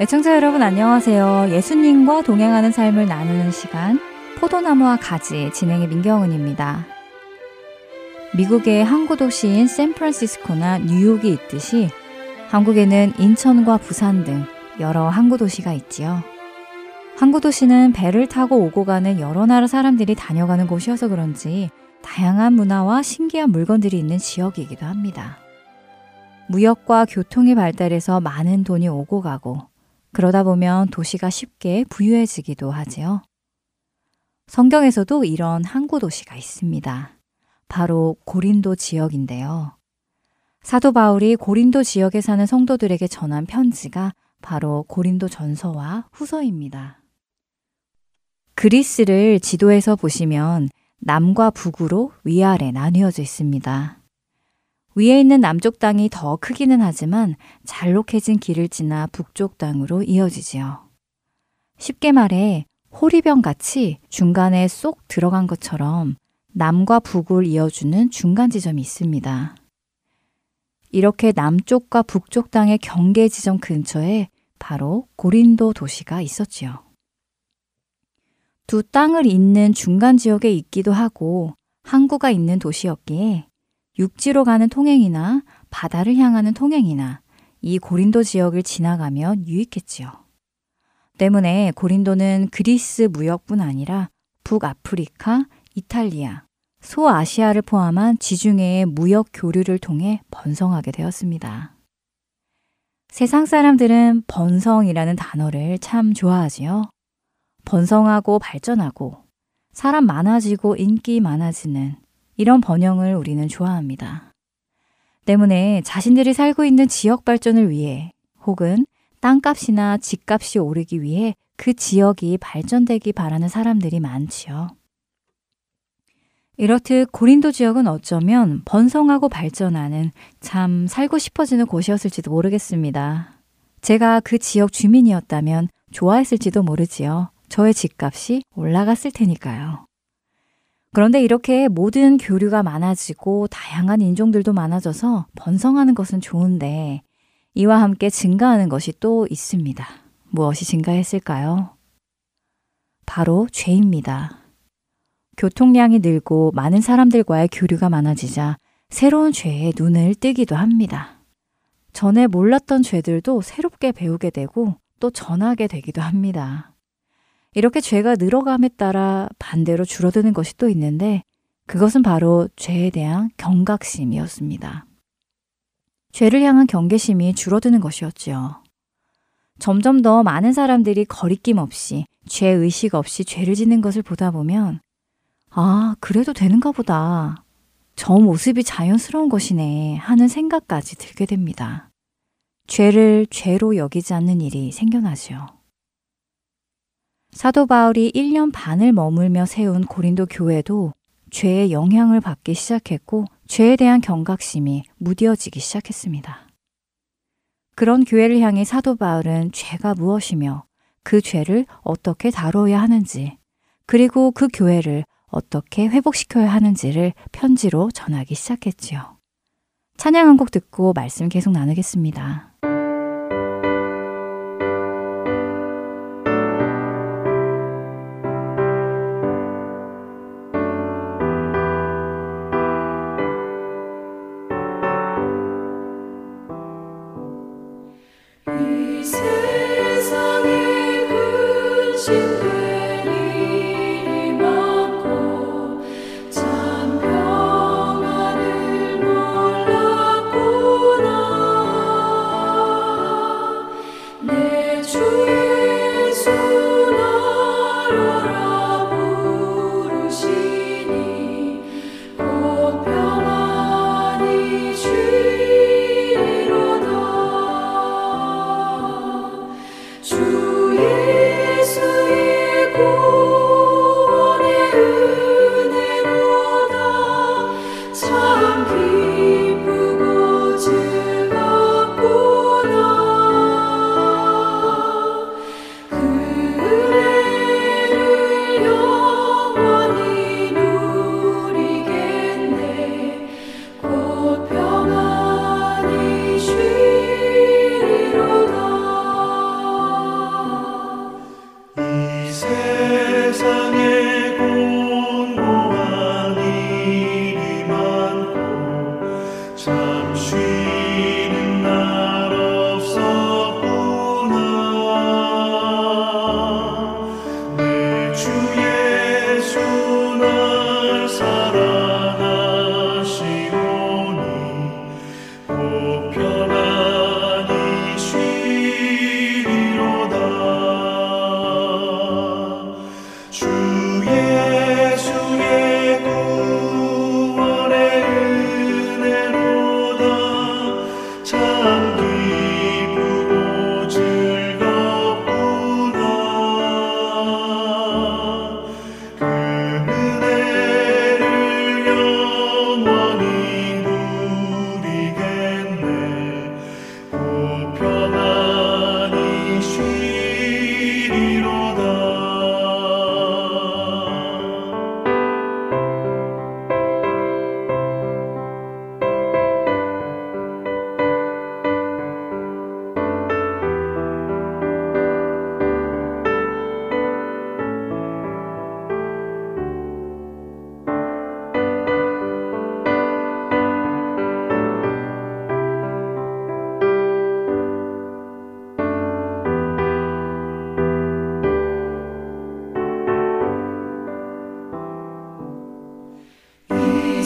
애청자 여러분 안녕하세요. 예수님과 동행하는 삶을 나누는 시간 포도나무와 가지 진행의 민경은입니다. 미국의 항구 도시인 샌프란시스코나 뉴욕이 있듯이 한국에는 인천과 부산 등 여러 항구 도시가 있지요. 항구 도시는 배를 타고 오고 가는 여러 나라 사람들이 다녀가는 곳이어서 그런지 다양한 문화와 신기한 물건들이 있는 지역이기도 합니다. 무역과 교통이 발달해서 많은 돈이 오고 가고 그러다 보면 도시가 쉽게 부유해지기도 하지요. 성경에서도 이런 항구 도시가 있습니다. 바로 고린도 지역인데요. 사도 바울이 고린도 지역에 사는 성도들에게 전한 편지가 바로 고린도 전서와 후서입니다. 그리스를 지도에서 보시면 남과 북으로 위아래 나뉘어져 있습니다. 위에 있는 남쪽 땅이 더 크기는 하지만 잘록해진 길을 지나 북쪽 땅으로 이어지지요. 쉽게 말해 호리병 같이 중간에 쏙 들어간 것처럼 남과 북을 이어주는 중간 지점이 있습니다. 이렇게 남쪽과 북쪽 땅의 경계 지점 근처에 바로 고린도 도시가 있었지요. 두 땅을 잇는 중간 지역에 있기도 하고 항구가 있는 도시였기에 육지로 가는 통행이나 바다를 향하는 통행이나 이 고린도 지역을 지나가면 유익했지요. 때문에 고린도는 그리스 무역뿐 아니라 북아프리카, 이탈리아, 소아시아를 포함한 지중해의 무역 교류를 통해 번성하게 되었습니다. 세상 사람들은 번성이라는 단어를 참 좋아하지요. 번성하고 발전하고 사람 많아지고 인기 많아지는 이런 번영을 우리는 좋아합니다. 때문에 자신들이 살고 있는 지역 발전을 위해 혹은 땅값이나 집값이 오르기 위해 그 지역이 발전되기 바라는 사람들이 많지요. 이렇듯 고린도 지역은 어쩌면 번성하고 발전하는 참 살고 싶어지는 곳이었을지도 모르겠습니다. 제가 그 지역 주민이었다면 좋아했을지도 모르지요. 저의 집값이 올라갔을 테니까요. 그런데 이렇게 모든 교류가 많아지고 다양한 인종들도 많아져서 번성하는 것은 좋은데 이와 함께 증가하는 것이 또 있습니다. 무엇이 증가했을까요? 바로 죄입니다. 교통량이 늘고 많은 사람들과의 교류가 많아지자 새로운 죄에 눈을 뜨기도 합니다. 전에 몰랐던 죄들도 새롭게 배우게 되고 또 전하게 되기도 합니다. 이렇게 죄가 늘어감에 따라 반대로 줄어드는 것이 또 있는데 그것은 바로 죄에 대한 경각심이었습니다. 죄를 향한 경계심이 줄어드는 것이었지요. 점점 더 많은 사람들이 거리낌 없이 죄 의식 없이 죄를 짓는 것을 보다 보면 아, 그래도 되는가 보다. 저 모습이 자연스러운 것이네 하는 생각까지 들게 됩니다. 죄를 죄로 여기지 않는 일이 생겨나지요. 사도 바울이 1년 반을 머물며 세운 고린도 교회도 죄의 영향을 받기 시작했고 죄에 대한 경각심이 무뎌지기 시작했습니다. 그런 교회를 향해 사도 바울은 죄가 무엇이며 그 죄를 어떻게 다루어야 하는지 그리고 그 교회를 어떻게 회복시켜야 하는지를 편지로 전하기 시작했지요. 찬양 한 곡 듣고 말씀 계속 나누겠습니다.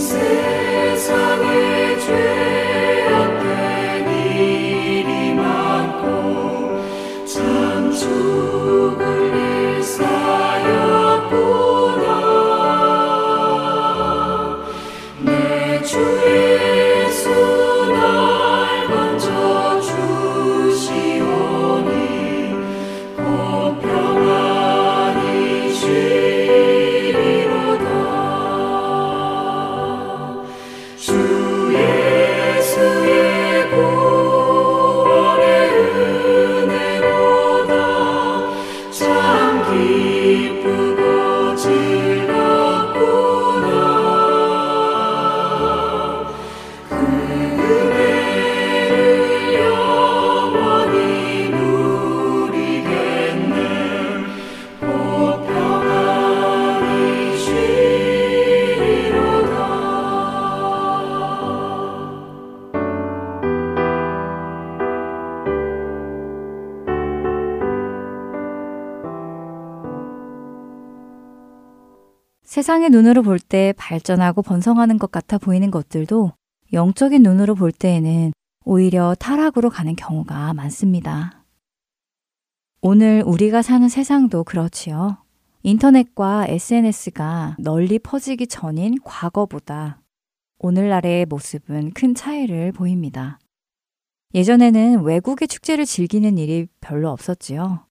se sabe. 세상의 눈으로 볼 때 발전하고 번성하는 것 같아 보이는 것들도 영적인 눈으로 볼 때에는 오히려 타락으로 가는 경우가 많습니다. 오늘 우리가 사는 세상도 그렇지요. 인터넷과 SNS가 널리 퍼지기 전인 과거보다 오늘날의 모습은 큰 차이를 보입니다. 예전에는 외국의 축제를 즐기는 일이 별로 없었지요.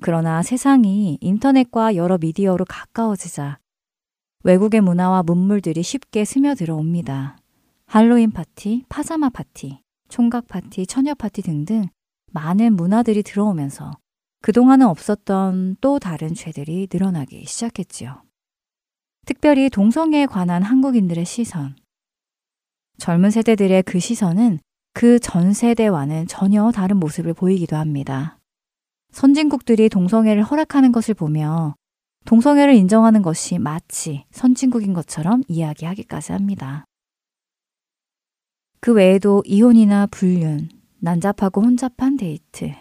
그러나 세상이 인터넷과 여러 미디어로 가까워지자 외국의 문화와 문물들이 쉽게 스며들어 옵니다. 할로윈 파티, 파자마 파티, 총각 파티, 처녀 파티 등등 많은 문화들이 들어오면서 그동안은 없었던 또 다른 죄들이 늘어나기 시작했지요. 특별히 동성애에 관한 한국인들의 시선. 젊은 세대들의 그 시선은 그 전 세대와는 전혀 다른 모습을 보이기도 합니다. 선진국들이 동성애를 허락하는 것을 보며 동성애를 인정하는 것이 마치 선진국인 것처럼 이야기하기까지 합니다. 그 외에도 이혼이나 불륜, 난잡하고 혼잡한 데이트,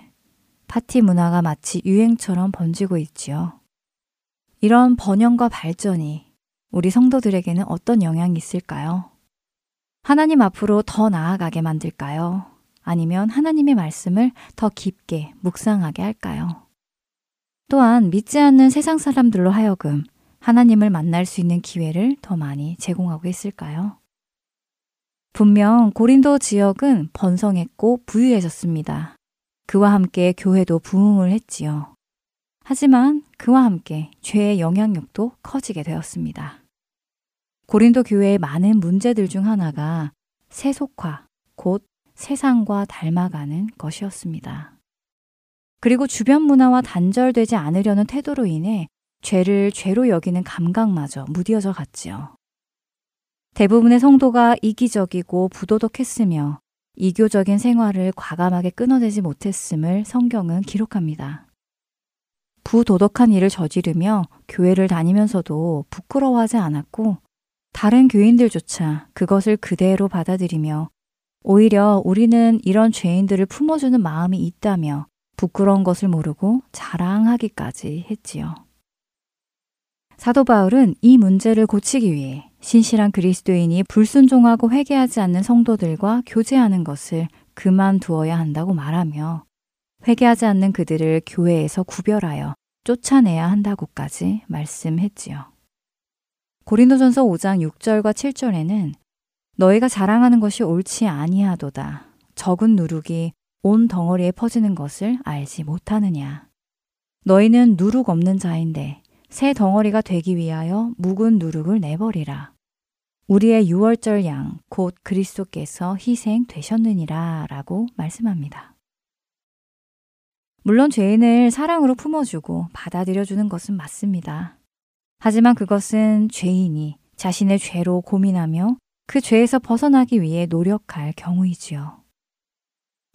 파티 문화가 마치 유행처럼 번지고 있지요. 이런 번영과 발전이 우리 성도들에게는 어떤 영향이 있을까요? 하나님 앞으로 더 나아가게 만들까요? 아니면 하나님의 말씀을 더 깊게 묵상하게 할까요? 또한 믿지 않는 세상 사람들로 하여금 하나님을 만날 수 있는 기회를 더 많이 제공하고 있을까요? 분명 고린도 지역은 번성했고 부유해졌습니다. 그와 함께 교회도 부흥을 했지요. 하지만 그와 함께 죄의 영향력도 커지게 되었습니다. 고린도 교회의 많은 문제들 중 하나가 세속화, 곧 세상과 닮아가는 것이었습니다. 그리고 주변 문화와 단절되지 않으려는 태도로 인해 죄를 죄로 여기는 감각마저 무뎌져 갔지요. 대부분의 성도가 이기적이고 부도덕했으며 이교적인 생활을 과감하게 끊어내지 못했음을 성경은 기록합니다. 부도덕한 일을 저지르며 교회를 다니면서도 부끄러워하지 않았고 다른 교인들조차 그것을 그대로 받아들이며 오히려 우리는 이런 죄인들을 품어주는 마음이 있다며 부끄러운 것을 모르고 자랑하기까지 했지요. 사도 바울은 이 문제를 고치기 위해 신실한 그리스도인이 불순종하고 회개하지 않는 성도들과 교제하는 것을 그만두어야 한다고 말하며 회개하지 않는 그들을 교회에서 구별하여 쫓아내야 한다고까지 말씀했지요. 고린도전서 5장 6절과 7절에는 너희가 자랑하는 것이 옳지 아니하도다. 적은 누룩이 온 덩어리에 퍼지는 것을 알지 못하느냐. 너희는 누룩 없는 자인데 새 덩어리가 되기 위하여 묵은 누룩을 내버리라. 우리의 유월절 양, 곧 그리스도께서 희생되셨느니라 라고 말씀합니다. 물론 죄인을 사랑으로 품어주고 받아들여주는 것은 맞습니다. 하지만 그것은 죄인이 자신의 죄로 고민하며 그 죄에서 벗어나기 위해 노력할 경우이지요.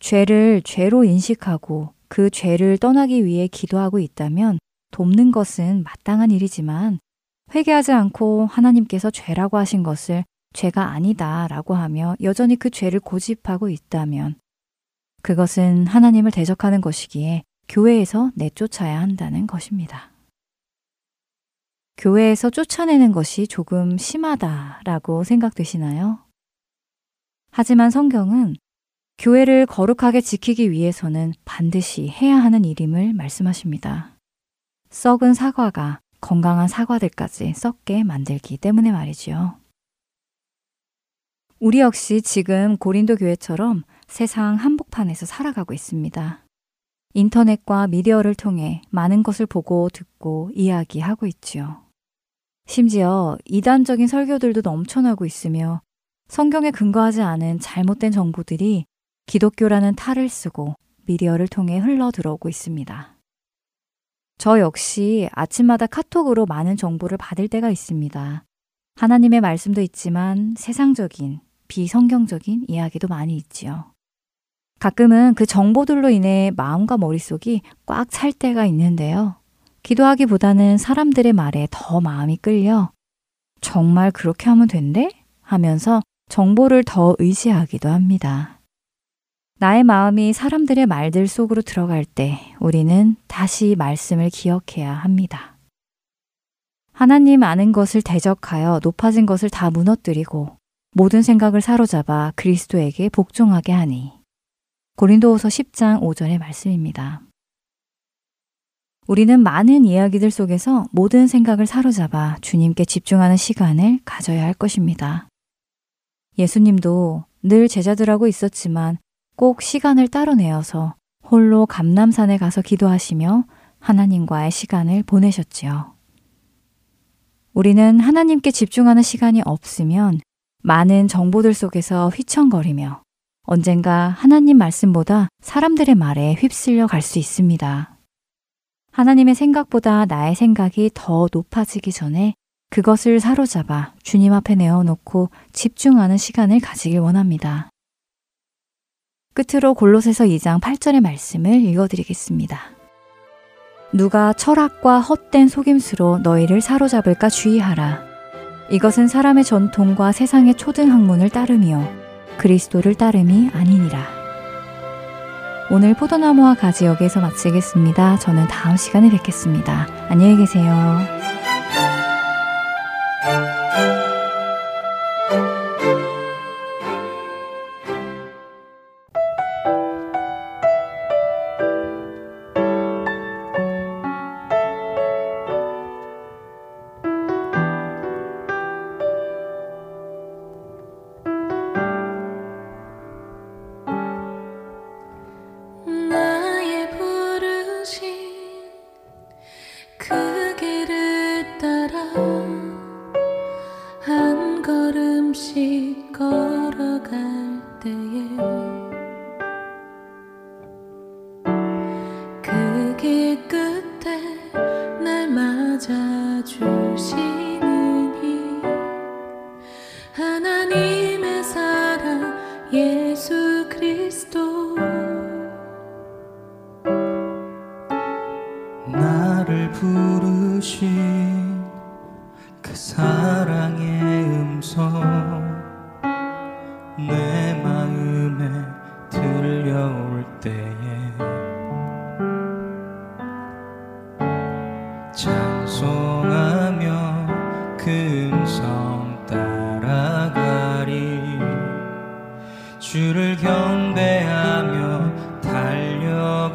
죄를 죄로 인식하고 그 죄를 떠나기 위해 기도하고 있다면 돕는 것은 마땅한 일이지만 회개하지 않고 하나님께서 죄라고 하신 것을 죄가 아니다 라고 하며 여전히 그 죄를 고집하고 있다면 그것은 하나님을 대적하는 것이기에 교회에서 내쫓아야 한다는 것입니다. 교회에서 쫓아내는 것이 조금 심하다라고 생각되시나요? 하지만 성경은 교회를 거룩하게 지키기 위해서는 반드시 해야 하는 일임을 말씀하십니다. 썩은 사과가 건강한 사과들까지 썩게 만들기 때문에 말이지요. 우리 역시 지금 고린도 교회처럼 세상 한복판에서 살아가고 있습니다. 인터넷과 미디어를 통해 많은 것을 보고 듣고 이야기하고 있지요. 심지어 이단적인 설교들도 넘쳐나고 있으며 성경에 근거하지 않은 잘못된 정보들이 기독교라는 탈을 쓰고 미디어를 통해 흘러 들어오고 있습니다. 저 역시 아침마다 카톡으로 많은 정보를 받을 때가 있습니다. 하나님의 말씀도 있지만 세상적인, 비성경적인 이야기도 많이 있지요. 가끔은 그 정보들로 인해 마음과 머릿속이 꽉 찰 때가 있는데요. 기도하기보다는 사람들의 말에 더 마음이 끌려 정말 그렇게 하면 된대? 하면서 정보를 더 의지하기도 합니다. 나의 마음이 사람들의 말들 속으로 들어갈 때 우리는 다시 말씀을 기억해야 합니다. 하나님 아는 것을 대적하여 높아진 것을 다 무너뜨리고 모든 생각을 사로잡아 그리스도에게 복종하게 하니. 고린도후서 10장 5절의 말씀입니다. 우리는 많은 이야기들 속에서 모든 생각을 사로잡아 주님께 집중하는 시간을 가져야 할 것입니다. 예수님도 늘 제자들하고 있었지만 꼭 시간을 따로 내어서 홀로 감남산에 가서 기도하시며 하나님과의 시간을 보내셨지요. 우리는 하나님께 집중하는 시간이 없으면 많은 정보들 속에서 휘청거리며 언젠가 하나님 말씀보다 사람들의 말에 휩쓸려 갈 수 있습니다. 하나님의 생각보다 나의 생각이 더 높아지기 전에 그것을 사로잡아 주님 앞에 내어놓고 집중하는 시간을 가지길 원합니다. 끝으로 골로새서 2장 8절의 말씀을 읽어드리겠습니다. 누가 철학과 헛된 속임수로 너희를 사로잡을까 주의하라. 이것은 사람의 전통과 세상의 초등 학문을 따르며 그리스도를 따름이 아니니라. 오늘 포도나무와 가지 여기에서 마치겠습니다. 저는 다음 시간에 뵙겠습니다. 안녕히 계세요. 드리며 내삶 을 드리며